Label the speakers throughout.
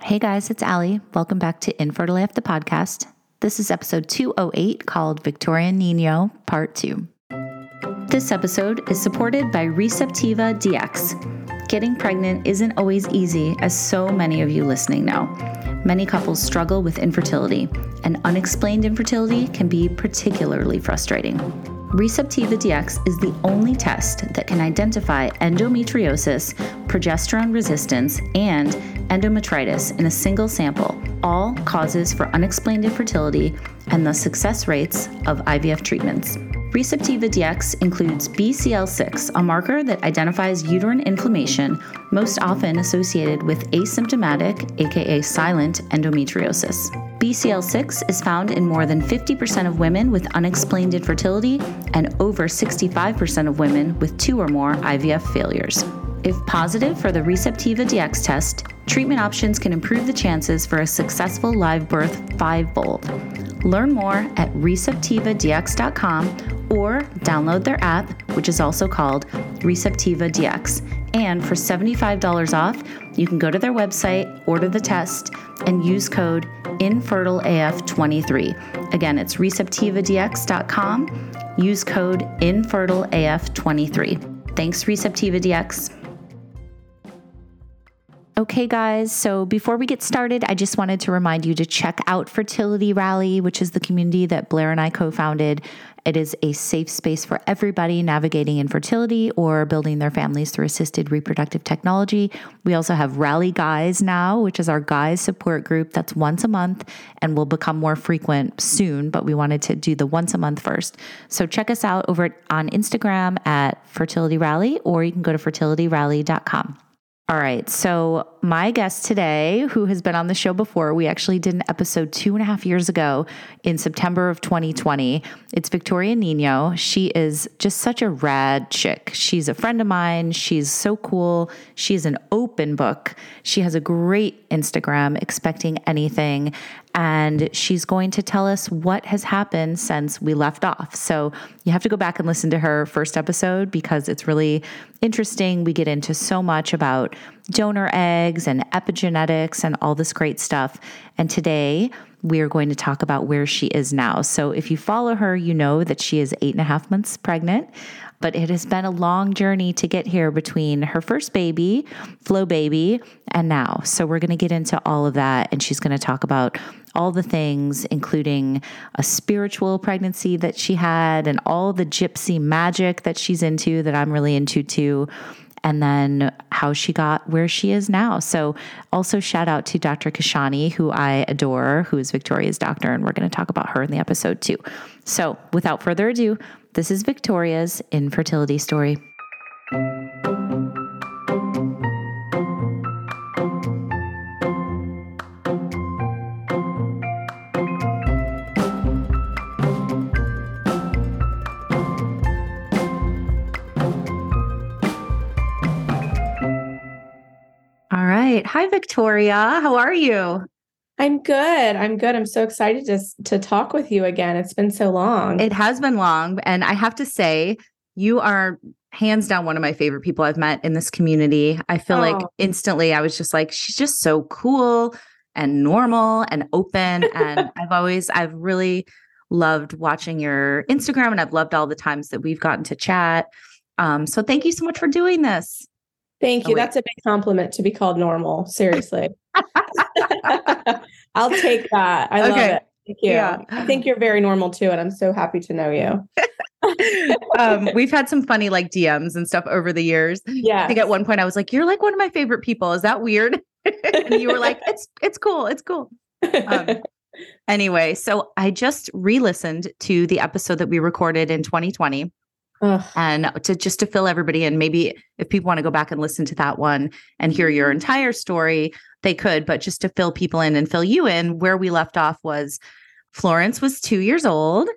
Speaker 1: Hey guys, it's Ali. Welcome back to Infertile AF the podcast. This is episode 208 called Victoria Nino Part 2. This episode is supported by Receptiva DX. Getting pregnant isn't always easy, as so many of you listening know. Many couples struggle with infertility, and unexplained infertility can be particularly frustrating. Receptiva DX is the only test that can identify endometriosis, progesterone resistance, and endometritis in a single sample, all causes for unexplained infertility and the success rates of IVF treatments. Receptiva DX includes BCL6, a marker that identifies uterine inflammation, most often associated with asymptomatic, aka silent, endometriosis. BCL6 is found in more than 50% of women with unexplained infertility and over 65% of women with two or more IVF failures. If positive for the Receptiva DX test, treatment options can improve the chances for a successful live birth fivefold. Learn more at receptivadx.com or download their app, which is also called Receptiva DX. And for $75 off, you can go to their website, order the test, and use code InfertileAF23. Again, it's receptivadx.com. Use code InfertileAF23. Thanks, Receptiva DX. Okay, guys, so before we get started, I just wanted to remind you to check out Fertility Rally, which is the community that Blair and I co founded. It is a safe space for everybody navigating infertility or building their families through assisted reproductive technology. We also have Rally Guys now, which is our guys support group that's once a month and will become more frequent soon, but we wanted to do the once a month first. So check us out over on Instagram at Fertility Rally, or you can go to fertilityrally.com. All right. So, my guest today, who has been on the show before, we actually did an episode two and a half years ago in September of 2020. It's Victoria Nino. She is just such a rad chick. She's a friend of mine. She's so cool. She's an open book. She has a great Instagram, expecting anything. And she's going to tell us what has happened since we left off. So you have to go back and listen to her first episode because it's really interesting. We get into so much about donor eggs and epigenetics and all this great stuff. And today, we are going to talk about where she is now. So, if you follow her, you know that she is eight and a half months pregnant but it has been a long journey to get here between her first baby, Flo Baby, and now. So we're going to get into all of that, and she's going to talk about all the things, including a spiritual pregnancy that she had, and all the gypsy magic that she's into that I'm really into too and then how she got where she is now. So, also shout out to Dr. Kashani, who I adore, who is Victoria's doctor, and we're going to talk about her in the episode too. So, without further ado, this is Victoria's infertility story. Hi, Victoria. How are you?
Speaker 2: I'm good. I'm good. I'm so excited to to talk with you again. It's been so long.
Speaker 1: It has been long, and I have to say, you are hands down one of my favorite people I've met in this community. I feel oh. like instantly I was just like, she's just so cool and normal and open. And I've always, I've really loved watching your Instagram, and I've loved all the times that we've gotten to chat. Um, so thank you so much for doing this.
Speaker 2: Thank you. Oh, That's a big compliment to be called normal. Seriously. I'll take that. I okay. love it. Thank you. Yeah. I think you're very normal too, and I'm so happy to know you.
Speaker 1: um, we've had some funny like DMs and stuff over the years.
Speaker 2: Yeah.
Speaker 1: I think at one point I was like, "You're like one of my favorite people." Is that weird? and you were like, "It's it's cool. It's cool." Um, anyway, so I just re-listened to the episode that we recorded in 2020 Ugh. and to just to fill everybody in maybe if people want to go back and listen to that one and hear your mm-hmm. entire story they could but just to fill people in and fill you in where we left off was florence was two years old.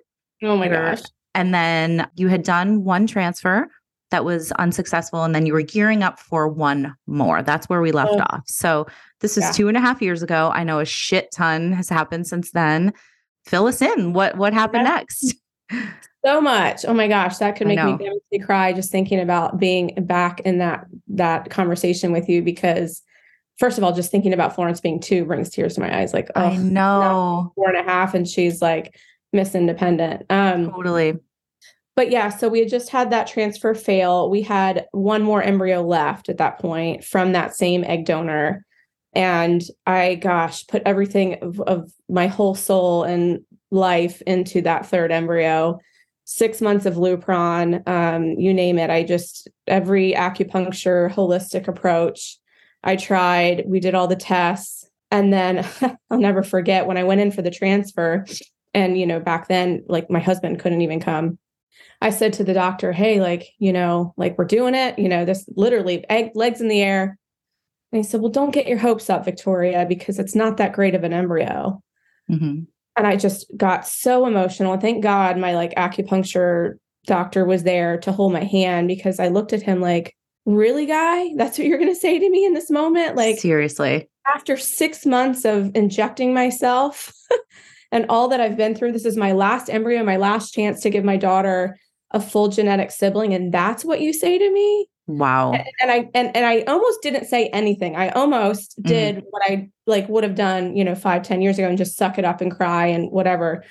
Speaker 2: Oh my gosh.
Speaker 1: and then you had done one transfer that was unsuccessful and then you were gearing up for one more. That's where we left oh. off. So this is yeah. two and a half years ago. I know a shit ton has happened since then. Fill us in. What what happened yeah. next
Speaker 2: so much. Oh my gosh, that could make me cry just thinking about being back in that that conversation with you because first of all, just thinking about Florence being two brings tears to my eyes. Like, oh,
Speaker 1: I know
Speaker 2: four and a half, and she's like Miss Independent. Um,
Speaker 1: totally.
Speaker 2: But yeah, so we had just had that transfer fail. We had one more embryo left at that point from that same egg donor. And I, gosh, put everything of, of my whole soul and life into that third embryo. Six months of Lupron, um, you name it. I just, every acupuncture, holistic approach I tried. We did all the tests. And then I'll never forget when I went in for the transfer. And, you know, back then, like my husband couldn't even come I said to the doctor, Hey, like, you know, like we're doing it, you know, this literally egg legs in the air. And he said, Well, don't get your hopes up, Victoria, because it's not that great of an embryo. Mm-hmm. And I just got so emotional. Thank God my like acupuncture doctor was there to hold my hand because I looked at him like, Really, guy? That's what you're going to say to me in this moment? Like,
Speaker 1: seriously.
Speaker 2: After six months of injecting myself and all that I've been through, this is my last embryo, my last chance to give my daughter a full genetic sibling and that's what you say to me
Speaker 1: wow
Speaker 2: and, and i and, and i almost didn't say anything i almost mm-hmm. did what i like would have done you know five ten years ago and just suck it up and cry and whatever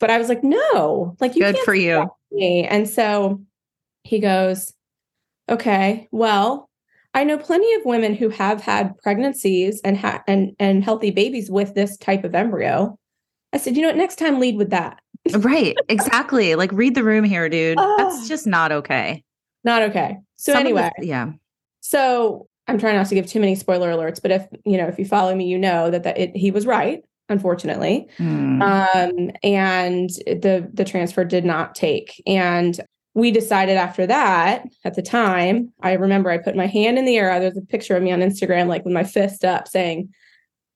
Speaker 2: but i was like no like
Speaker 1: you good for you
Speaker 2: me. and so he goes okay well i know plenty of women who have had pregnancies and ha- and and healthy babies with this type of embryo i said you know what next time lead with that
Speaker 1: right. Exactly. like read the room here, dude. That's ah. just not okay.
Speaker 2: Not okay. So Some anyway,
Speaker 1: the, yeah.
Speaker 2: So I'm trying not to give too many spoiler alerts, but if you know, if you follow me, you know that that it, he was right, unfortunately. Mm. Um, and the the transfer did not take. And we decided after that, at the time, I remember I put my hand in the air. There's a picture of me on Instagram, like with my fist up, saying,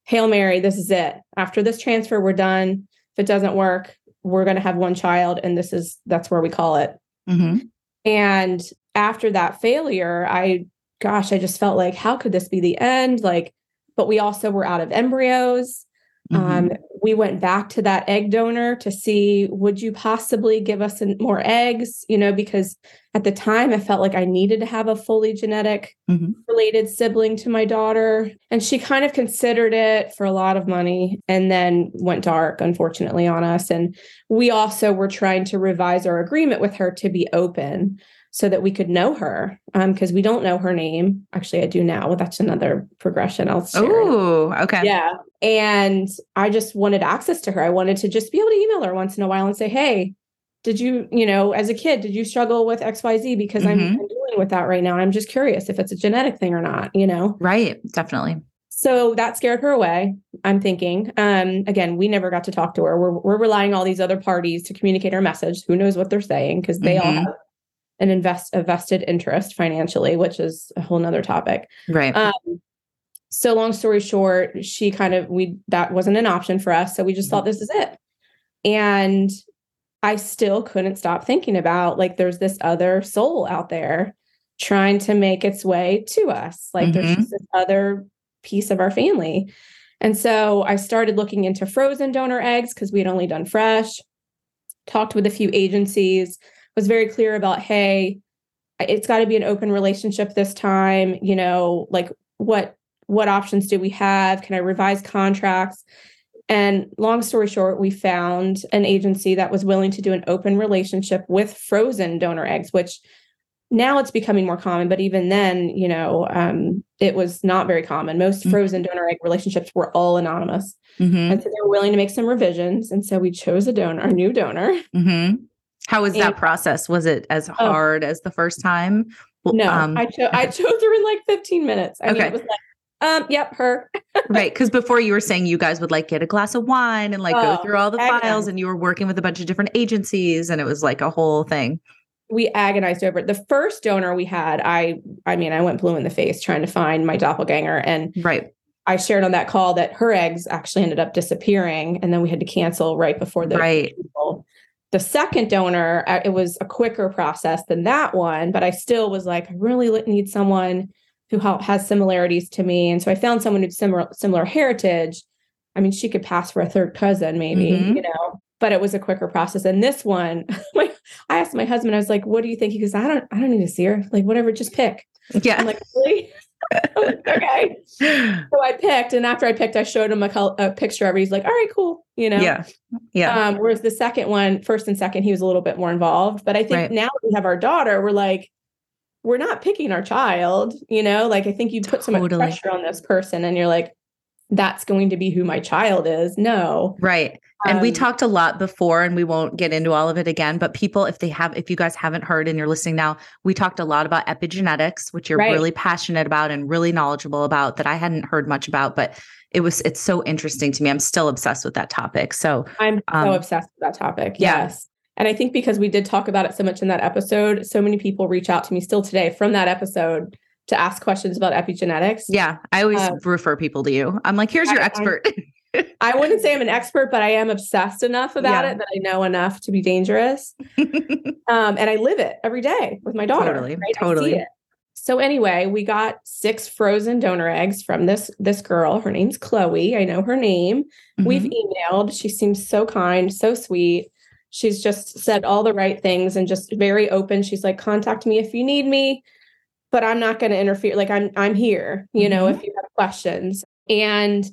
Speaker 2: "Hail Mary, this is it. After this transfer, we're done. If it doesn't work, we're going to have one child and this is that's where we call it mm-hmm. And after that failure i gosh i just felt like how could this be the end? Like but we also were out of embryos Mm-hmm. Um, we went back to that egg donor to see would you possibly give us more eggs you know because at the time i felt like i needed to have a fully genetic mm-hmm. related sibling to my daughter and she kind of considered it for a lot of money and then went dark unfortunately on us and we also were trying to revise our agreement with her to be open so that we could know her because um, we don't know her name. Actually, I do now. Well, that's another progression. I'll.
Speaker 1: Oh, okay.
Speaker 2: Yeah. And I just wanted access to her. I wanted to just be able to email her once in a while and say, hey, did you, you know, as a kid, did you struggle with XYZ? Because mm-hmm. I'm, I'm dealing with that right now. I'm just curious if it's a genetic thing or not, you know?
Speaker 1: Right. Definitely.
Speaker 2: So that scared her away. I'm thinking. Um, again, we never got to talk to her. We're, we're relying all these other parties to communicate our message. Who knows what they're saying? Because they mm-hmm. all have an invest a vested interest financially, which is a whole nother topic.
Speaker 1: Right. Um,
Speaker 2: so long story short, she kind of we that wasn't an option for us. So we just mm-hmm. thought this is it. And I still couldn't stop thinking about like there's this other soul out there trying to make its way to us. Like mm-hmm. there's just this other piece of our family. And so I started looking into frozen donor eggs because we had only done fresh, talked with a few agencies was very clear about, hey, it's got to be an open relationship this time. You know, like what what options do we have? Can I revise contracts? And long story short, we found an agency that was willing to do an open relationship with frozen donor eggs, which now it's becoming more common. But even then, you know, um, it was not very common. Most mm-hmm. frozen donor egg relationships were all anonymous. Mm-hmm. And so they were willing to make some revisions. And so we chose a donor, a new donor.
Speaker 1: Mm-hmm. How was and, that process? Was it as oh. hard oh, as the first time?
Speaker 2: No, um, I chose I chose her in like 15 minutes. I okay. mean, it was like, um, yep, her.
Speaker 1: right. Cause before you were saying you guys would like get a glass of wine and like oh, go through all the files and you were working with a bunch of different agencies and it was like a whole thing.
Speaker 2: We agonized over it. The first donor we had, I I mean, I went blue in the face trying to find my doppelganger. And
Speaker 1: right.
Speaker 2: I shared on that call that her eggs actually ended up disappearing, and then we had to cancel right before the
Speaker 1: right.
Speaker 2: People the second donor, uh, it was a quicker process than that one, but I still was like, I really need someone who has similarities to me. And so I found someone who's similar similar heritage. I mean, she could pass for a third cousin, maybe, mm-hmm. you know, but it was a quicker process. And this one, my, I asked my husband, I was like, what do you think? He goes, I don't, I don't need to see her. Like, whatever, just pick.
Speaker 1: Yeah.
Speaker 2: I'm like, really? okay. So I picked, and after I picked, I showed him a, col- a picture of it. He's like, "All right, cool," you know.
Speaker 3: Yeah. Yeah.
Speaker 2: Um, whereas the second one, first and second, he was a little bit more involved. But I think
Speaker 3: Right.
Speaker 2: now that we have our daughter, we're like, we're not picking our child, you know. Like I think you put so much pressure on this person, and you're like, that's going to be who my child is. No.
Speaker 3: Right. And we
Speaker 2: Um,
Speaker 3: talked a lot before, and we won't get into all of it again. But people, if they have, if you guys haven't heard and you're listening now, we talked a lot about epigenetics, which you're
Speaker 2: Right.
Speaker 3: really passionate about and really knowledgeable about that I hadn't heard much about, but it was, it's so interesting to me. I'm still obsessed with that topic. So,
Speaker 2: I'm
Speaker 3: Um,
Speaker 2: so obsessed with that topic. Yes. And I think because we did talk about it so much in that episode, so many people reach out to me still today from that episode to ask questions about epigenetics.
Speaker 3: yeah, I always
Speaker 2: Um,
Speaker 3: refer people to you. I'm like, here's your
Speaker 2: I- I-
Speaker 3: expert.
Speaker 2: I wouldn't say I'm an expert, but I am obsessed enough about
Speaker 3: Yeah.
Speaker 2: it that I know enough to be dangerous. Um, and I live it every day with my daughter.
Speaker 3: Totally,
Speaker 2: right?
Speaker 3: Totally.
Speaker 2: So anyway, we got six frozen donor eggs from this this girl. Her name's Chloe. I know her name. We've
Speaker 3: Mhm.
Speaker 2: emailed. She seems so kind, so sweet. She's just said all the right things and just very open. She's like, contact me if you need me, but I'm not going to interfere. Like I'm I'm here, you know,
Speaker 3: Mhm.
Speaker 2: if you have questions. And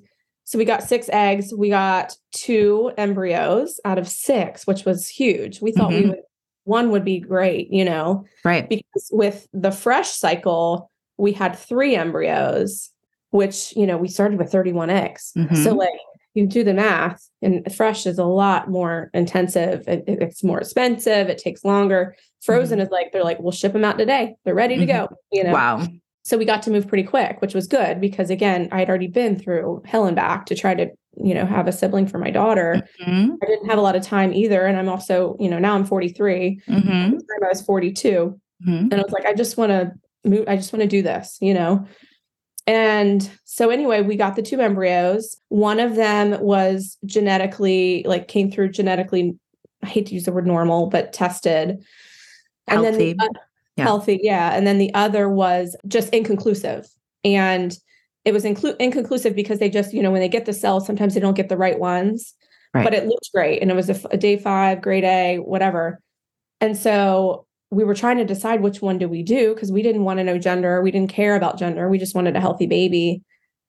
Speaker 2: so we got six eggs. We got two embryos out of six, which was huge. We thought we
Speaker 3: Mhm.
Speaker 2: would one would be great, you know
Speaker 3: right.
Speaker 2: because with the fresh cycle we had three embryos which you know we started with 31 eggs so
Speaker 3: Mhm.
Speaker 2: like you do the math and fresh is a lot more intensive it- it- it's more expensive it takes longer frozen is like they're like we'll ship them out today they're ready to go you know
Speaker 3: Wow.
Speaker 2: so we got to move pretty quick which was good because again i had already been through hell and back to try to you know have a sibling for my daughter
Speaker 3: Mhm.
Speaker 2: i didn't have a lot of time either and i'm also you know now i'm 43
Speaker 3: Mhm.
Speaker 2: At the time i was 42
Speaker 3: Mhm.
Speaker 2: and I was like, I just want to move, I just want to do this, you know. And so anyway, we got the two embryos. One of them was genetically, like came through genetically, I hate to use the word normal, but tested. And then
Speaker 3: Healthy.
Speaker 2: the, oth-
Speaker 3: Yeah.
Speaker 2: healthy, yeah. And then the other was just inconclusive. And it was inclu- inconclusive because they just, you know, when they get the cells, sometimes they don't get the right ones.
Speaker 3: Right.
Speaker 2: But it looked great. And it was a day five, grade A, whatever. And so we were trying to decide which one do we do because we didn't want to know gender. We didn't care about gender. We just wanted a healthy baby.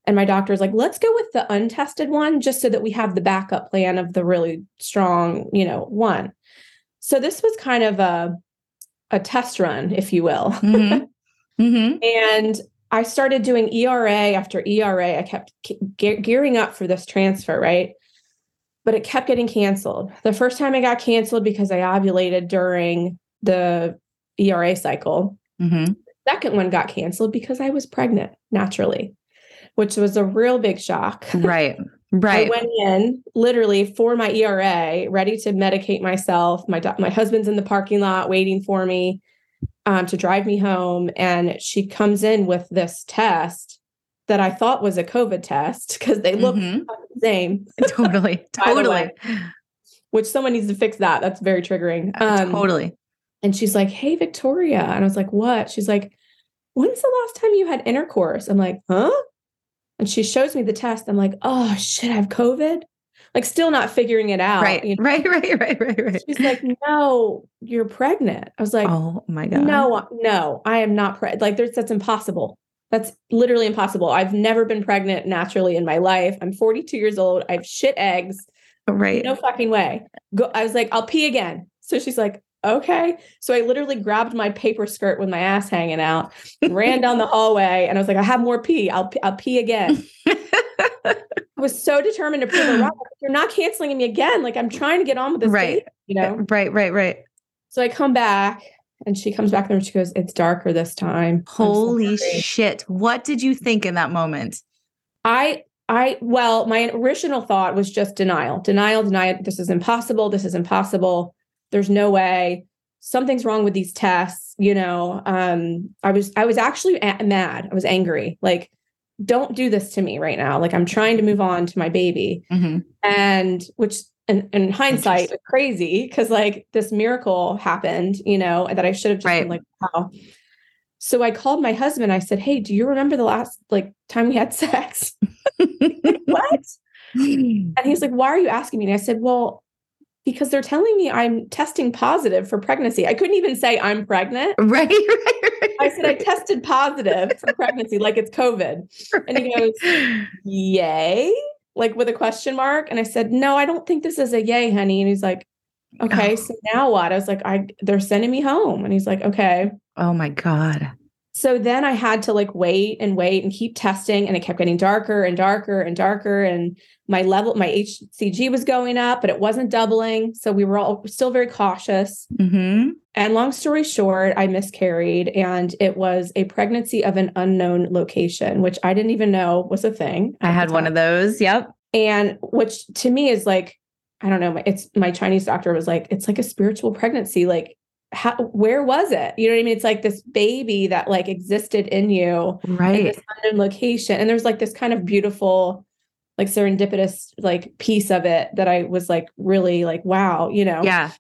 Speaker 2: And my doctor's like, let's go with the untested one just so that we have the backup plan of the really strong, you know, one. So this was kind of a a test run, if you will.
Speaker 3: Mhm. Mhm.
Speaker 2: And I started doing ERA after ERA. I kept ge- gearing up for this transfer, right? But it kept getting canceled. The first time I got canceled because I ovulated during the ERA cycle.
Speaker 3: Mhm.
Speaker 2: Second one got canceled because I was pregnant naturally, which was a real big shock.
Speaker 3: Right. Right.
Speaker 2: I went in literally for my ERA, ready to medicate myself. My do- my husband's in the parking lot waiting for me um, to drive me home, and she comes in with this test that I thought was a COVID test because they look
Speaker 3: Mhm.
Speaker 2: the same.
Speaker 3: totally. Totally.
Speaker 2: way. Which someone needs to fix that. That's very triggering. Um,
Speaker 3: totally.
Speaker 2: And she's like, "Hey, Victoria," and I was like, "What?" She's like, "When's the last time you had intercourse?" I'm like, "Huh?" And she shows me the test. I'm like, "Oh shit, I have COVID." Like, still not figuring it out.
Speaker 3: Right.
Speaker 2: you know?
Speaker 3: Right. Right. Right. Right. Right.
Speaker 2: She's like, "No, you're pregnant." I was like,
Speaker 3: oh my god.
Speaker 2: "No, no, I am not pregnant. Like, there's that's impossible. That's literally impossible. I've never been pregnant naturally in my life. I'm 42 years old. I have shit eggs.
Speaker 3: Right.
Speaker 2: No fucking way. Go. I was like, I'll pee again. So she's like, okay. So I literally grabbed my paper skirt with my ass hanging out, ran down the hallway, and I was like, I have more pee. I'll pee- I'll pee again. I was so determined to prove her wrong. You're not canceling me again. Like I'm trying to get on with this,
Speaker 3: Right.
Speaker 2: baby, you know.
Speaker 3: Uh, right. Right. Right.
Speaker 2: So I come back, and she comes back there, and she goes, "It's darker this time."
Speaker 3: Holy
Speaker 2: sorry."
Speaker 3: shit. What did you think in that moment?
Speaker 2: I I well, my original thought was just denial. Denial, denial. This is impossible. This is impossible. There's no way. Something's wrong with these tests, you know. Um I was I was actually mad. I was angry. Like don't do this to me right now. Like I'm trying to move on to my baby.
Speaker 3: Mhm.
Speaker 2: And which in, in hindsight crazy because like this miracle happened, you know, that I should have just
Speaker 3: Right.
Speaker 2: been like, wow. So I called my husband. I said, Hey, do you remember the last like time we had sex? what? And he's like, Why are you asking me? And I said, Well, because they're telling me I'm testing positive for pregnancy. I couldn't even say I'm pregnant.
Speaker 1: Right, right, right.
Speaker 2: I said I tested positive for pregnancy, like it's COVID. And he goes, Yay? Like with a question mark. And I said, No, I don't think this is a yay, honey. And he's like, Okay,
Speaker 1: Oh.
Speaker 2: so now what? I was like, I they're sending me home. And he's like, Okay.
Speaker 1: Oh my God.
Speaker 2: So then I had to like wait and wait and keep testing, and it kept getting darker and darker and darker. And my level, my HCG was going up, but it wasn't doubling. So we were all still very cautious.
Speaker 1: hmm
Speaker 2: And long story short, I miscarried, and it was a pregnancy of an unknown location, which I didn't even know was a thing.
Speaker 1: I had one of those. Yep.
Speaker 2: and which to me is like, I don't know. It's my Chinese doctor was like, it's like a spiritual pregnancy. Like, how, where was it? You know what I mean? It's like this baby that like existed in you
Speaker 1: right?
Speaker 2: in this unknown location. And there's like this kind of beautiful, like serendipitous like piece of it that I was like really like, wow, you know.
Speaker 1: Yeah.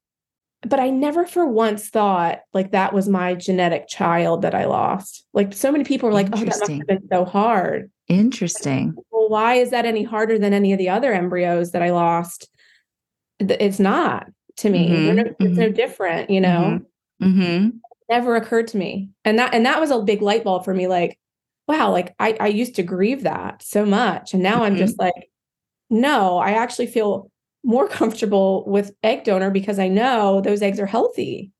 Speaker 2: But I never for once thought like that was my genetic child that I lost. Like so many people were like, oh, that must have been so hard.
Speaker 1: Interesting.
Speaker 2: Well, why is that any harder than any of the other embryos that I lost? It's not to me.
Speaker 1: Mhm,
Speaker 2: no- It's no different, you know.
Speaker 1: hmm
Speaker 2: never occurred to me and that and that was a big light bulb for me like wow like i i used to grieve that so much and now i'm
Speaker 1: Mhm.
Speaker 2: just like no i actually feel more comfortable with egg donor because i know those eggs are healthy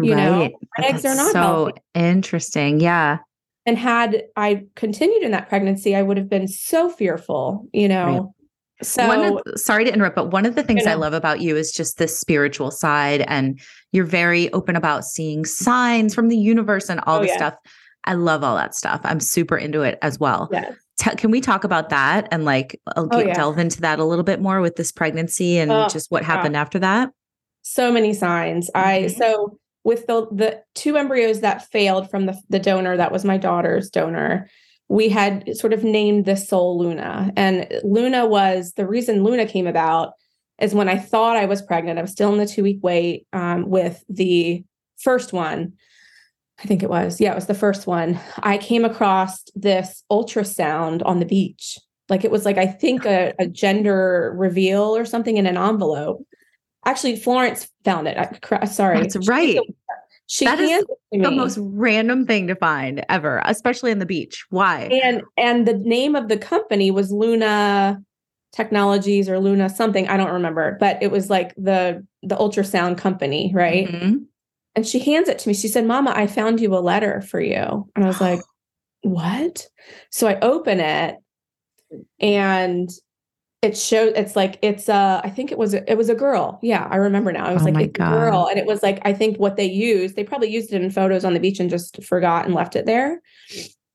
Speaker 2: You know,
Speaker 1: right.
Speaker 2: my eggs are not
Speaker 1: so
Speaker 2: healthy.
Speaker 1: interesting. Yeah.
Speaker 2: and had i continued in that pregnancy i would have been so fearful you know so
Speaker 1: one of, sorry to interrupt, but one of the things I
Speaker 2: know.
Speaker 1: love about you is just the spiritual side, and you're very open about seeing signs from the universe and all
Speaker 2: Oh,
Speaker 1: this
Speaker 2: yeah.
Speaker 1: stuff. I love all that stuff. I'm super into it as well.
Speaker 2: yes.
Speaker 1: Te- can we talk about that and like I'll
Speaker 2: Oh, yeah.
Speaker 1: delve into that a little bit more with this pregnancy and
Speaker 2: Oh,
Speaker 1: just what
Speaker 2: yeah.
Speaker 1: happened after that?
Speaker 2: so many signs i
Speaker 1: Mhm.
Speaker 2: so with the the two embryos that failed from the the donor that was my daughter's donor we had sort of named this soul luna. And luna was the reason luna came about is when i thought i was pregnant i was still in the two week wait um, with the first one. I think it was yeah it was the first one. I came across this ultrasound on the beach. Like it was like i think a, a gender reveal or something in an envelope. Actually florence found it. I, sorry.
Speaker 1: That's right.
Speaker 2: She
Speaker 1: That is
Speaker 2: handed it to
Speaker 1: The most random thing to find ever, especially on the beach. Why?
Speaker 2: and and the name of the company was Luna Technologies or Luna something I don't remember, but it was like the the ultrasound company, right?
Speaker 1: Mhm.
Speaker 2: And she hands it to me. She said, "Mama, I found you a letter for you." And I was like, "What?" So I open it, and it showed. It's like it's uh I think it was it was a girl. Yeah, I remember now. It was
Speaker 1: Oh
Speaker 2: like it's a girl, and it was like I think what they used. They probably used it in photos on the beach and just forgot and left it there.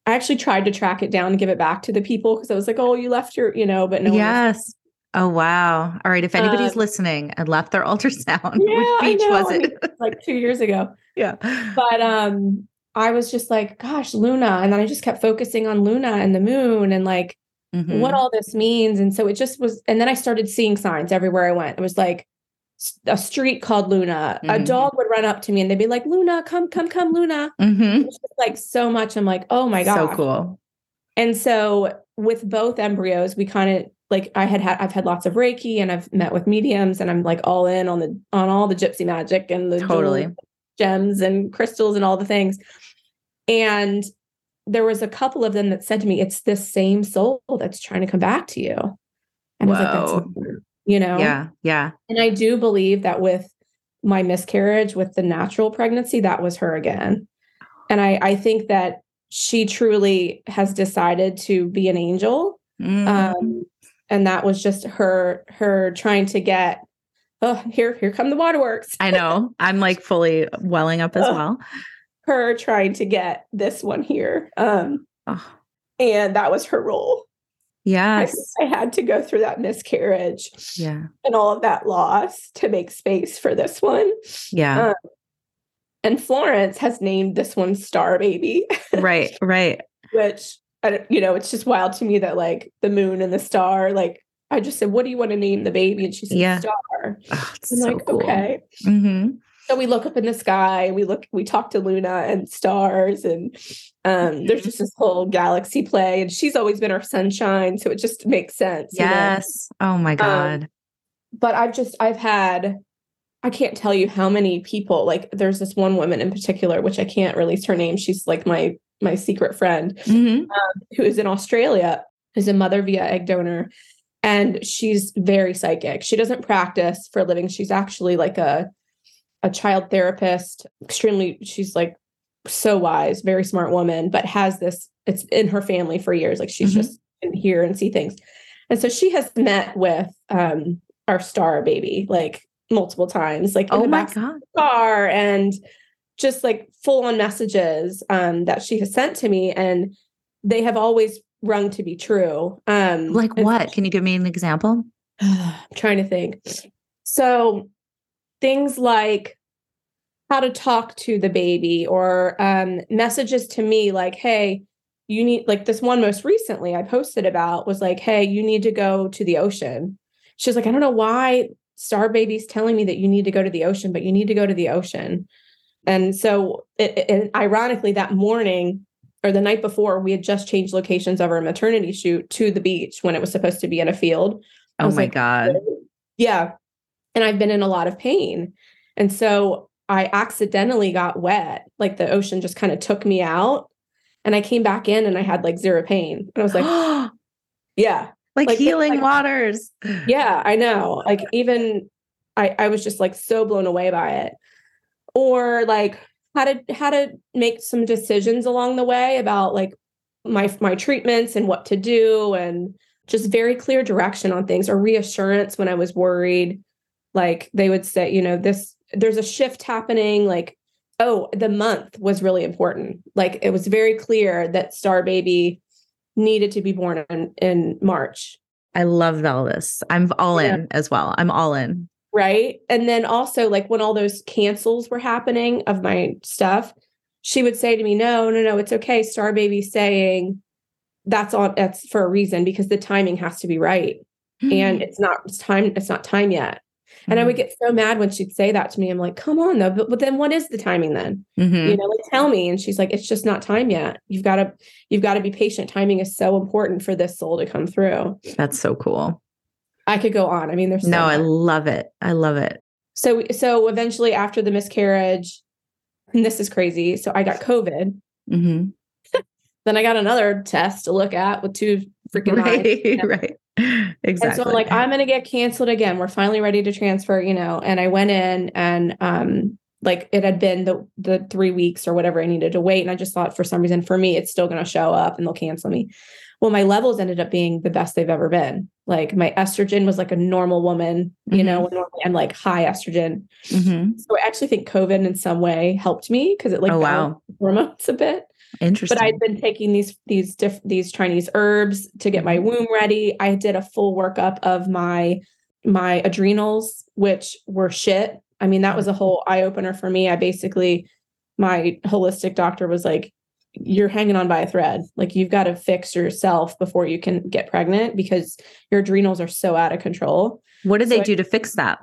Speaker 2: I actually tried to track it down and give it back to the people because I was like, "Oh, you left your, you know," but no.
Speaker 1: yes. Oh wow. All right. If anybody's
Speaker 2: Um,
Speaker 1: listening and left their ultrasound,
Speaker 2: Yeah, I
Speaker 1: which beach was
Speaker 2: I
Speaker 1: it?
Speaker 2: like two years ago.
Speaker 1: yeah.
Speaker 2: but um i was just like gosh luna and then i just kept focusing on luna and the moon and like
Speaker 1: Mhm.
Speaker 2: what all this means and so it just was and then i started seeing signs everywhere i went it was like a street called luna a
Speaker 1: Mhm.
Speaker 2: dog would run up to me and they'd be like luna come come come luna
Speaker 1: Mhm.
Speaker 2: just like so much i'm like oh my god
Speaker 1: So cool.
Speaker 2: and so with both embryos we kind of like i had had i've had lots of reiki and i've met with mediums and i'm like all in on the on all the gypsy magic and the
Speaker 1: Totally.
Speaker 2: gems and crystals and all the things and there was a couple of them that said to me it's this same soul that's trying to come back to you and i was like that's
Speaker 1: Whoa.
Speaker 2: you know
Speaker 1: Yeah. Yeah.
Speaker 2: and i do believe that with my miscarriage with the natural pregnancy that was her again and i i think that she truly has decided to be an angel
Speaker 1: Mhm.
Speaker 2: um, and that was just her her trying to get oh here here come the waterworks
Speaker 1: I know. I'm like fully welling up as
Speaker 2: Ugh.
Speaker 1: well.
Speaker 2: Her trying to get this one here um
Speaker 1: Oh,
Speaker 2: and that was her role I,
Speaker 1: yes.
Speaker 2: I had to go through that miscarriage
Speaker 1: Yeah.
Speaker 2: and all of that loss to make space for this one
Speaker 1: Yeah.
Speaker 2: Uh, and florence has named this one star baby
Speaker 1: right. Right.
Speaker 2: which I don't, you know it's just wild to me that like the moon and the star like i just said what do you want to name the baby and she said
Speaker 1: Yeah.
Speaker 2: star
Speaker 1: Oh, it's
Speaker 2: I'm
Speaker 1: so
Speaker 2: like
Speaker 1: cool.
Speaker 2: okay
Speaker 1: hmm
Speaker 2: so we look up in the sky and we look we talk to luna and stars and um there's just this whole galaxy play and she's always been our sunshine so it just makes sense you know?
Speaker 1: Yes. Oh my God.
Speaker 2: but i've just i've had I can't tell you how many people, like there's this one woman in particular, which I can't release her name. She's like my my secret friend
Speaker 3: Mhm.
Speaker 2: um, who is in Australia, who's a mother via egg donor. And she's very psychic. She doesn't practice for a living. She's actually like a a child therapist, extremely, she's like so wise, very smart woman, but has this, it's in her family for years. Like she's
Speaker 3: Mhm.
Speaker 2: just can hear and see things. And so she has met with um our star baby like multiple times, like
Speaker 3: Oh my God.
Speaker 2: car and just like full on messages um, that she has sent to me and they have always rung to be true um
Speaker 3: Like what? Can you give me an example?
Speaker 2: i'm trying to think so things like how to talk to the baby or um, messages to me like hey you need like this one most recently i posted about was like hey you need to go to the ocean she's like i don't know why star baby's telling me that you need to go to the ocean but you need to go to the ocean and so it, it- ironically that morning or the night before we had just changed locations of our maternity shoot to the beach when it was supposed to be in a field I
Speaker 3: Oh my
Speaker 2: like,
Speaker 3: God.
Speaker 2: yeah. And I've been in a lot of pain. And so I accidentally got wet. Like the ocean just kind of took me out. And I came back in and I had like zero pain. And I was like, yeah,
Speaker 3: like,
Speaker 2: like,
Speaker 3: healing
Speaker 2: like-
Speaker 3: waters.
Speaker 2: yeah, I know. Like even I, I was just like so blown away by it. Or like how to how to make some decisions along the way about like my my treatments and what to do and just very clear direction on things or reassurance when I was worried. Like they would say, you know, this there's a shift happening. Like, oh, the month was really important. Like it was very clear that Star Baby needed to be born in, in March.
Speaker 3: I love all this. I'm all
Speaker 2: Yeah.
Speaker 3: in as well. I'm all in.
Speaker 2: right and then also like when all those cancels were happening of my stuff she would say to me no no no it's okay star baby saying that's on that's for a reason because the timing has to be right hmm. and it's not it's time it's not time yet and i would get so mad when she'd say that to me. I'm like come on though but, but then what is the timing then?
Speaker 3: Mhm.
Speaker 2: you know like tell me. And she's like it's just not time yet. You've got to you've got to be patient. Timing is so important for this soul to come through.
Speaker 3: That's so cool.
Speaker 2: i could go on. I mean there's so
Speaker 3: No, I love it. I love it.
Speaker 2: so so eventually after the miscarriage and this is crazy so i got covid.
Speaker 3: Hmm
Speaker 2: then i got another test to look at with two freaking eyes.
Speaker 3: Right, right.
Speaker 2: and
Speaker 3: Exactly.
Speaker 2: so i'm like i'm gonna get canceled again we're finally ready to transfer you know and i went in and um like it had been the the three weeks or whatever i needed to wait and i just thought for some reason for me it's still gonna show up and they'll cancel me well my levels ended up being the best they've ever been like my estrogen was like a normal woman you know when normally i'm like high estrogen
Speaker 3: Mhm.
Speaker 2: So I actually think COVID in some way helped me because it like
Speaker 3: Oh, wow.
Speaker 2: hormones a bit.
Speaker 3: Interesting.
Speaker 2: But I'd been taking these these diff- these Chinese herbs to get my mm-hmm. womb ready. I did a full workup of my my adrenals, which were shit. I mean, that was a mm-hmm. whole eye opener for me. I basically my holistic doctor was like, "You're hanging on by a thread. Like you've got to fix yourself before you can get pregnant because your adrenals are so out of control."
Speaker 3: what did
Speaker 2: so
Speaker 3: they
Speaker 2: I-
Speaker 3: do to fix that?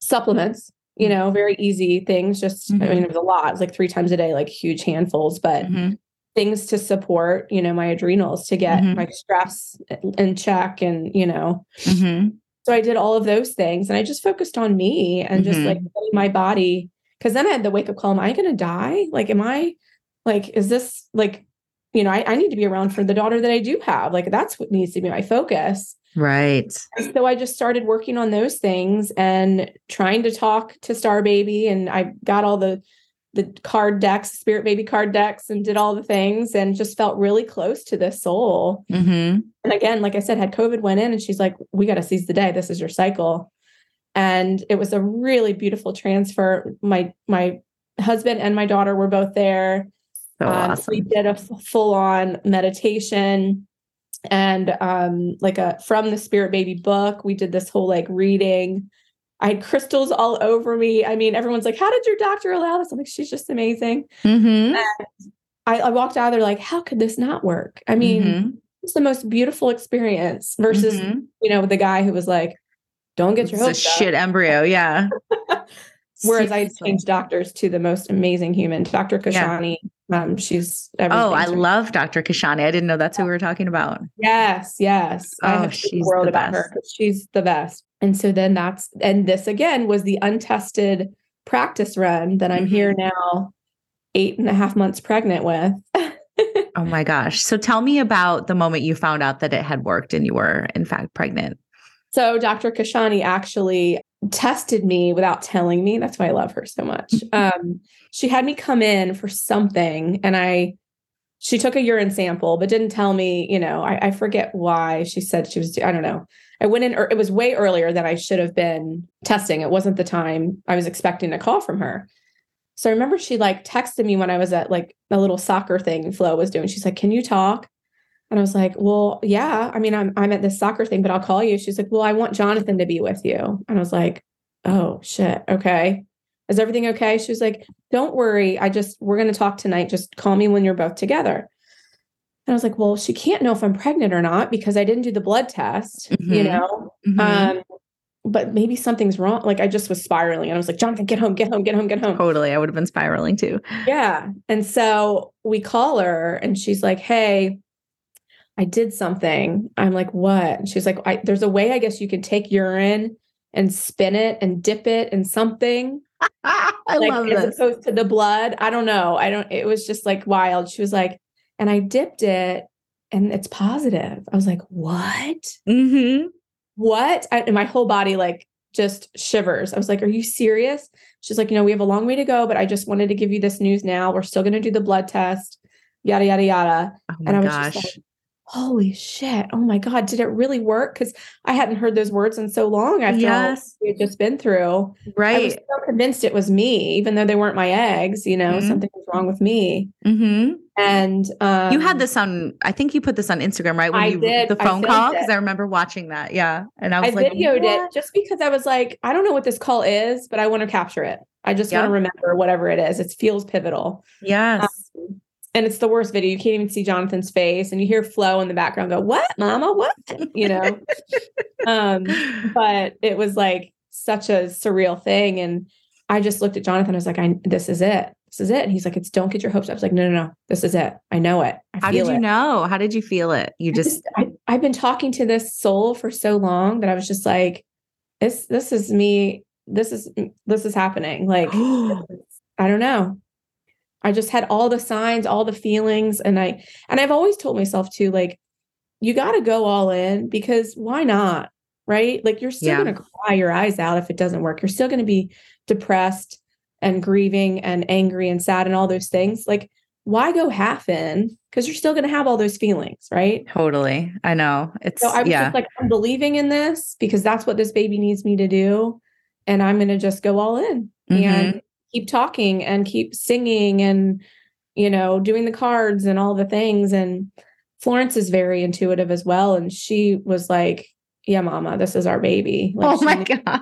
Speaker 2: supplements you know very easy things just i
Speaker 3: Mhm.
Speaker 2: mean it was a lot it was like three times a day like huge handfuls but
Speaker 3: Mhm.
Speaker 2: things to support you know my adrenals to get
Speaker 3: Mhm.
Speaker 2: my stress in check and you know
Speaker 3: Mhm.
Speaker 2: so i did all of those things and i just focused on me and just like my body because then i had the wake up call am i going to die like am i like is this like you know I, I need to be around for the daughter that i do have like that's what needs to be my focus
Speaker 3: Right.
Speaker 2: so I just started working on those things and trying to talk to Star Baby and I got all the the card decks, Spirit Baby card decks and did all the things and just felt really close to this soul.
Speaker 3: hmm
Speaker 2: And again, like I said, had COVID went in and she's like, we got to seize the day. This is your cycle. And it was a really beautiful transfer. My my husband and my daughter were both there.
Speaker 3: So
Speaker 2: Um,
Speaker 3: awesome.
Speaker 2: We did a full on meditation and um, like a from the Spirit Baby book. We did this whole like reading. I had crystals all over me. I mean, everyone's like, "How did your doctor allow this?" I'm like, "She's just amazing."
Speaker 3: mm-hmm.
Speaker 2: I, I walked out there like, "How could this not work?" I mean,
Speaker 3: Mhm.
Speaker 2: it's the most beautiful experience versus
Speaker 3: Mhm.
Speaker 2: you know the guy who was like, "Don't get your hopes up."
Speaker 3: shit embryo. Yeah.
Speaker 2: Whereas I changed doctors to the most amazing human, Dr.
Speaker 3: Yeah.
Speaker 2: Um, she's
Speaker 3: Oh, I
Speaker 2: me.
Speaker 3: love Dr. Kashani. I didn't know that's who we were talking about.
Speaker 2: Yes, yes. I
Speaker 3: Oh,
Speaker 2: have
Speaker 3: she's
Speaker 2: the world
Speaker 3: the
Speaker 2: about her she's the best. And so then that's and this again was the untested practice run that I'm here
Speaker 3: Mm-hmm.
Speaker 2: now, eight and a half months pregnant with.
Speaker 3: Oh my gosh. So tell me about the moment you found out that it had worked and you were in fact pregnant.
Speaker 2: So Dr. Kashani actually tested me without telling me. That's why I love her so much. Um, she had me come in for something and I she took a urine sample, but didn't tell me, you know, I, I forget why she said she was, I don't know. I went in, or it was way earlier than I should have been testing. It wasn't the time I was expecting a call from her. So I remember she like texted me when I was at like a little soccer thing Flo was doing. She's like, Can you talk? And I was like, Well, yeah. I mean, I'm I'm at this soccer thing, but I'll call you. She's like, Well, I want Jonathan to be with you. And I was like, Oh shit. Okay. Is everything okay? She was like, Don't worry. I just we're gonna talk tonight. Just call me when you're both together. And I was like, Well, she can't know if I'm pregnant or not because I didn't do the blood test, you
Speaker 3: Mhm.
Speaker 2: know.
Speaker 3: Mhm.
Speaker 2: Um, but maybe something's wrong. Like I just was spiraling and I was like, Jonathan, get home, get home, get home, get home.
Speaker 3: totally. I would have been spiraling too.
Speaker 2: Yeah. And so we call her and she's like, Hey, I did something. I'm like, What? And she's like, I, There's a way, I guess you can take urine and spin it and dip it in something,
Speaker 3: I
Speaker 2: like
Speaker 3: love
Speaker 2: as
Speaker 3: this.
Speaker 2: opposed to the blood. I don't know. I don't, it was just like wild. She was like, And I dipped it and it's positive. I was like, What?
Speaker 3: hmm
Speaker 2: what? I, and my whole body like just shivers. I was like, are you serious? She's like, you know, we have a long way to go, but I just wanted to give you this news now. We're still going to do the blood test, yada, yada, yada.
Speaker 3: Oh
Speaker 2: And I
Speaker 3: my
Speaker 2: was
Speaker 3: gosh.
Speaker 2: just like, holy shit. Oh my God. Did it really work? Because I hadn't heard those words in so long after
Speaker 3: Yes.
Speaker 2: all we had just been through. Right i was so convinced it was me, even though they weren't my eggs, you know,
Speaker 3: Mhm.
Speaker 2: something was wrong with me.
Speaker 3: hmm
Speaker 2: And um,
Speaker 3: you had this on, I think you put this on Instagram, right? When
Speaker 2: I
Speaker 3: you
Speaker 2: did.
Speaker 3: the phone call, because. I remember watching that. Yeah. And I
Speaker 2: I
Speaker 3: was like, I
Speaker 2: videoed
Speaker 3: "What?"
Speaker 2: it just because I was like, I don't know what this call is, but I want to capture it. I just want to remember whatever it is. It feels pivotal.
Speaker 3: Yes.
Speaker 2: Um, and it's the worst video. You can't even see Jonathan's face, and you hear Flo in the background go, "What, Mama? What?" You know. um, but it was like such a surreal thing, and I just looked at Jonathan. I was like, "I this is it. This is it." And he's like, "It's don't get your hopes up." I was like, "No, no, no. This is it. I know it. I
Speaker 3: How did you
Speaker 2: it."
Speaker 3: know? How did you feel it? You
Speaker 2: I
Speaker 3: just,
Speaker 2: just I, I've been talking to this soul for so long that I was just like, this this is me. This is this is happening. Like I don't know. I just had all the signs, all the feelings, and I and I've always told myself too, like, you got to go all in because why not? Right? Like you're still
Speaker 3: Yeah.
Speaker 2: going to cry your eyes out if it doesn't work. You're still going to be depressed and grieving and angry and sad and all those things. Like, why go half in? Because you're still going to have all those feelings, right?
Speaker 3: totally. I know. It's,
Speaker 2: So I was
Speaker 3: yeah.
Speaker 2: just like, I'm believing in this because that's what this baby needs me to do. And I'm going to just go all in
Speaker 3: Mhm.
Speaker 2: and keep talking and keep singing and, you know, doing the cards and all the things. And Florence is very intuitive as well. And she was like, Yeah, mama, this is our baby. Like,
Speaker 3: oh my
Speaker 2: knew-
Speaker 3: God.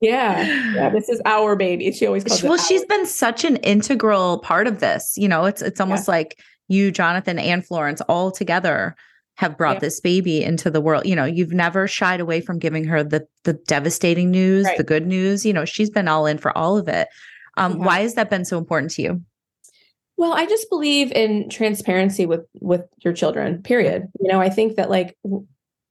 Speaker 2: Yeah. Yeah. This is our baby. She always calls
Speaker 3: well she's been such an integral part of this you know it's it's almost like you jonathan and florence all together have brought
Speaker 2: Yeah.
Speaker 3: this baby into the world you know you've never shied away from giving her the the devastating news
Speaker 2: Right.
Speaker 3: the good news you know she's been all in for all of it um
Speaker 2: Yeah.
Speaker 3: why has that been so important to you
Speaker 2: Well, I just believe in transparency with with your children. Period. You know, I think that like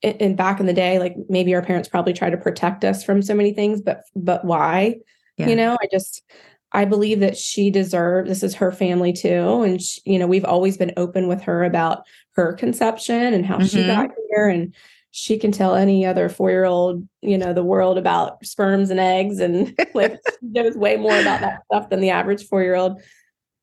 Speaker 2: in, back in the day, like maybe our parents probably tried to protect us from so many things, but but why?
Speaker 3: Yeah.
Speaker 2: You know, I just I believe that she deserves. This is her family too, and she, you know, we've always been open with her about her conception and how she
Speaker 3: Mhm.
Speaker 2: got here, and she can tell any other four year old, you know, the world about sperms and eggs, and like she knows way more about that stuff than the average four year old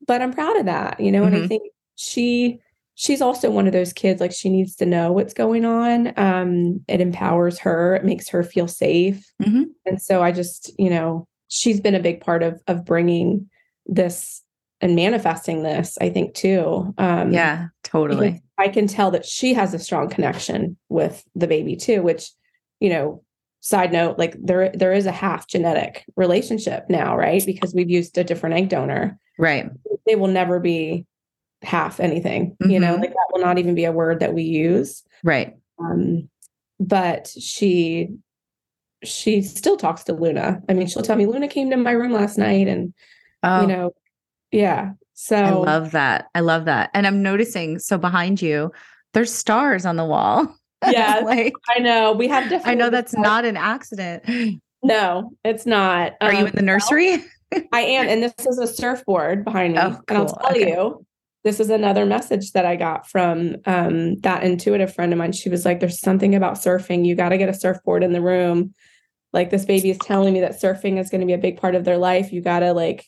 Speaker 2: but I'm proud of that, you know, and I
Speaker 3: Mhm.
Speaker 2: think she she's also one of those kids like she needs to know what's going on. Um it empowers her, it makes her feel safe.
Speaker 3: Mhm.
Speaker 2: And so I just, you know, she's been a big part of of bringing this and manifesting this, I think too. Um
Speaker 3: yeah totally
Speaker 2: I can tell that she has a strong connection with the baby too, which, you know, side note, like there there is a half genetic relationship now, right? Because we've used a different egg donor.
Speaker 3: Right.
Speaker 2: They will never be half anything you know
Speaker 3: Mhm.
Speaker 2: like that will not even be a word that we use.
Speaker 3: Right.
Speaker 2: Um but she she still talks to luna. I mean she'll tell me luna came to my room last night and
Speaker 3: oh.
Speaker 2: you know yeah So
Speaker 1: I love that. I love that. And I'm noticing so behind you, there's stars on the wall.
Speaker 2: Yeah,
Speaker 1: like
Speaker 2: I know we have different.
Speaker 1: I know that's not an accident.
Speaker 2: No, it's not.
Speaker 1: Are you
Speaker 2: Um,
Speaker 1: in the nursery?
Speaker 2: I am, and this is a surfboard behind me.
Speaker 1: Oh,
Speaker 2: And I'll tell
Speaker 1: Okay.
Speaker 2: you, this is another message that I got from um, that intuitive friend of mine. She was like, "There's something about surfing. You got to get a surfboard in the room. Like this baby is telling me that surfing is going to be a big part of their life. You got to like,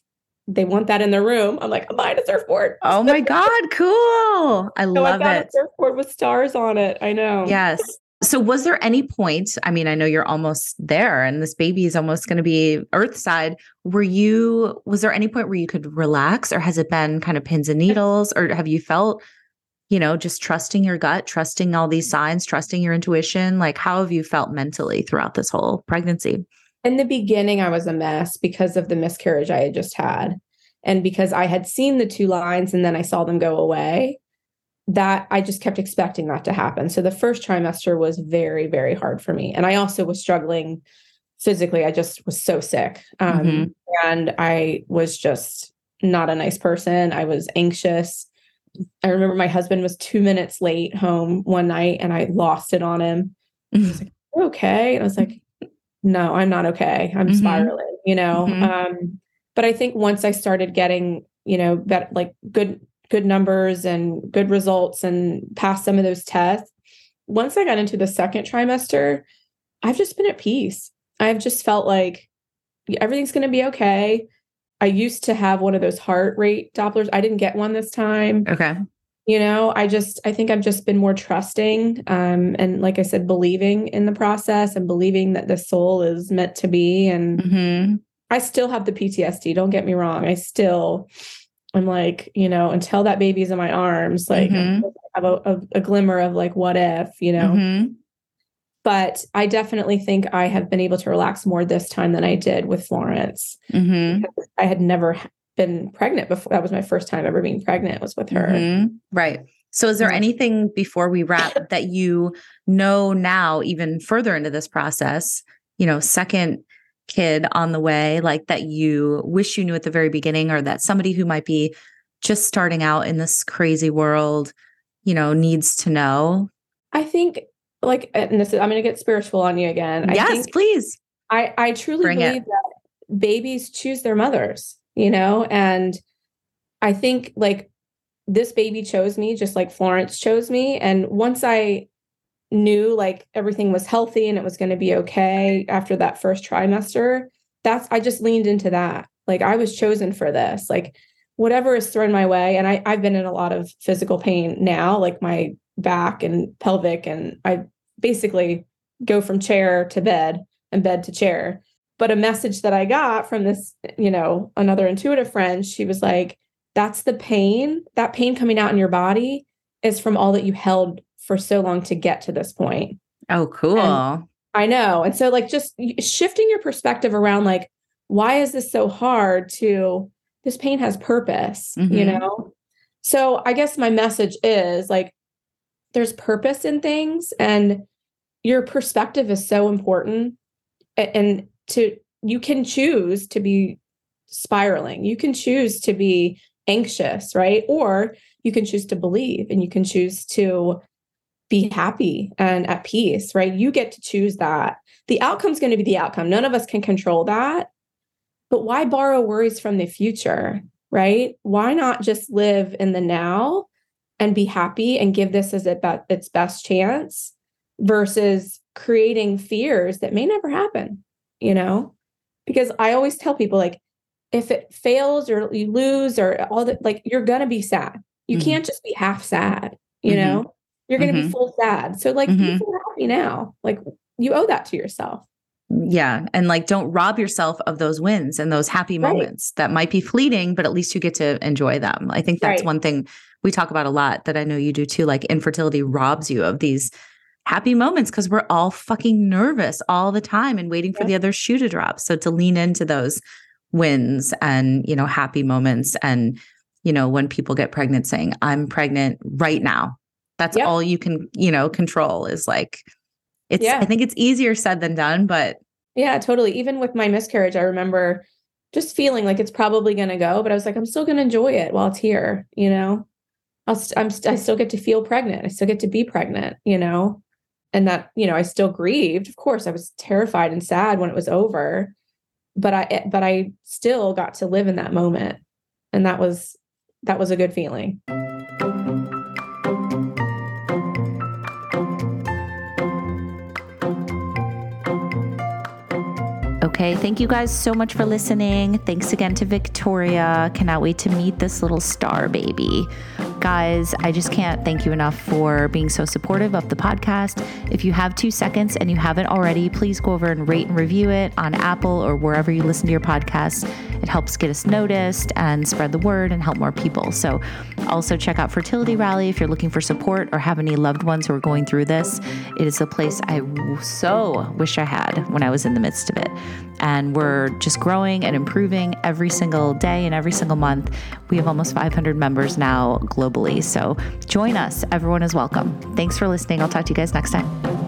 Speaker 2: they want that in their room. I'm like, I'm buying a surfboard.
Speaker 1: Oh my God, cool. I
Speaker 2: So I
Speaker 1: love
Speaker 2: got
Speaker 1: it.
Speaker 2: a surfboard with stars on it. I know.
Speaker 1: Yes. So, was there any point? I mean, I know you're almost there and this baby is almost going to be earthside. Were you, was there any point where you could relax or has it been kind of pins and needles or have you felt, you know, just trusting your gut, trusting all these signs, trusting your intuition? Like, how have you felt mentally throughout this whole pregnancy?
Speaker 2: In the beginning, I was a mess because of the miscarriage I had just had. And because I had seen the two lines and then I saw them go away, that I just kept expecting that to happen. So the first trimester was very, very hard for me. And I also was struggling physically. I just was so sick. Um,
Speaker 1: Mhm.
Speaker 2: And I was just not a nice person. I was anxious. I remember my husband was two minutes late home one night and I lost it on him. "You okay? And I was like, no, I'm not okay. I'm
Speaker 1: Mhm.
Speaker 2: spiraling, you know?
Speaker 1: Mhm.
Speaker 2: Um, but I think once I started getting, you know, that like good, good numbers and good results and passed some of those tests, once I got into the second trimester, I've just been at peace. I've just felt like everything's going to be okay. I used to have one of those heart rate Dopplers. I didn't get one this time
Speaker 1: okay.
Speaker 2: You know i just i think i've just been more trusting um and like i said believing in the process and believing that the soul is meant to be and
Speaker 1: hmm
Speaker 2: i still have the ptsd don't get me wrong i still i'm like you know until that baby's in my arms like
Speaker 1: Mhm.
Speaker 2: I have a, a, a glimmer of like what if you know
Speaker 1: Mhm.
Speaker 2: but i definitely think i have been able to relax more this time than i did with florence
Speaker 1: Mhm.
Speaker 2: i had never been pregnant before that was my first time ever being pregnant was with her
Speaker 1: Mhm. Right. So, is there anything before we wrap that you know now, even further into this process, you know, second kid on the way, like that you wish you knew at the very beginning, or that somebody who might be just starting out in this crazy world, you know, needs to know?
Speaker 2: I think like and this is I'm gonna get spiritual on you again. I
Speaker 1: yes,
Speaker 2: think
Speaker 1: please.
Speaker 2: I, I truly
Speaker 1: Bring it.
Speaker 2: believe that babies choose their mothers, you know, and I think like this baby chose me just like Florence chose me. And once I knew like everything was healthy and it was going to be okay after that first trimester, that's I just leaned into that. Like I was chosen for this. Like whatever is thrown my way. And I, I've been in a lot of physical pain now, like my back and pelvic, and I basically go from chair to bed and bed to chair. But a message that I got from this, you know, another intuitive friend, she was like, that's the pain, that pain coming out in your body is from all that you held for so long to get to this point.
Speaker 1: Oh, cool.
Speaker 2: I know. And so, like, just shifting your perspective around, like, why is this so hard to this pain has purpose, you
Speaker 1: Mhm.
Speaker 2: know? So, I guess my message is like, there's purpose in things, and your perspective is so important. And to, you can choose to be spiraling, you can choose to be anxious, right? Or you can choose to believe and you can choose to be happy and at peace, right? You get to choose that. The outcome's going to be the outcome. None of us can control that. But why borrow worries from the future, right? Why not just live in the now and be happy and give this as it its best chance versus creating fears that may never happen, you know? Because I always tell people like if it fails or you lose or all that like you're going to be sad. You
Speaker 1: Mhm.
Speaker 2: can't just be half sad, you
Speaker 1: Mhm.
Speaker 2: know? You're going to
Speaker 1: Mhm.
Speaker 2: be full sad. So like be full happy now. Like you owe that to yourself.
Speaker 1: Yeah. And like, don't rob yourself of those wins and those happy
Speaker 2: Right.
Speaker 1: moments that might be fleeting, but at least you get to enjoy them. I think that's
Speaker 2: Right.
Speaker 1: one thing we talk about a lot that I know you do too. Like, infertility robs you of these happy moments because we're all fucking nervous all the time and waiting for
Speaker 2: Yeah.
Speaker 1: the other shoe to drop. So, to lean into those wins and, you know, happy moments. And, you know, when people get pregnant, saying, I'm pregnant right now. That's
Speaker 2: Yep.
Speaker 1: all you can, you know, control is like, it's,
Speaker 2: Yeah.
Speaker 1: I think it's easier said than done, but
Speaker 2: Yeah, totally. Even with my miscarriage, I remember just feeling like it's probably going to go, but I was like, I'm still going to enjoy it while it's here, you know? I'll st- I'm st- I still get to feel pregnant. I still get to be pregnant, you know? And that, you know, I still grieved. Of course, I was terrified and sad when it was over, but I but I still got to live in that moment. And that was that was a good feeling.
Speaker 1: Okay, thank you guys so much for listening. Thanks again to Victoria. Cannot wait to meet this little star baby. Guys, I just can't thank you enough for being so supportive of the podcast. If you have two seconds and you haven't already, please go over and rate and review it on Apple or wherever you listen to your podcasts. It helps get us noticed and spread the word and help more people. So, also check out Fertility Rally if you're looking for support or have any loved ones who are going through this. It is a place I so wish I had when I was in the midst of it. And we're just growing and improving every single day and every single month. We have almost 500 members now globally. So join us. Everyone is welcome. Thanks for listening. I'll talk to you guys next time.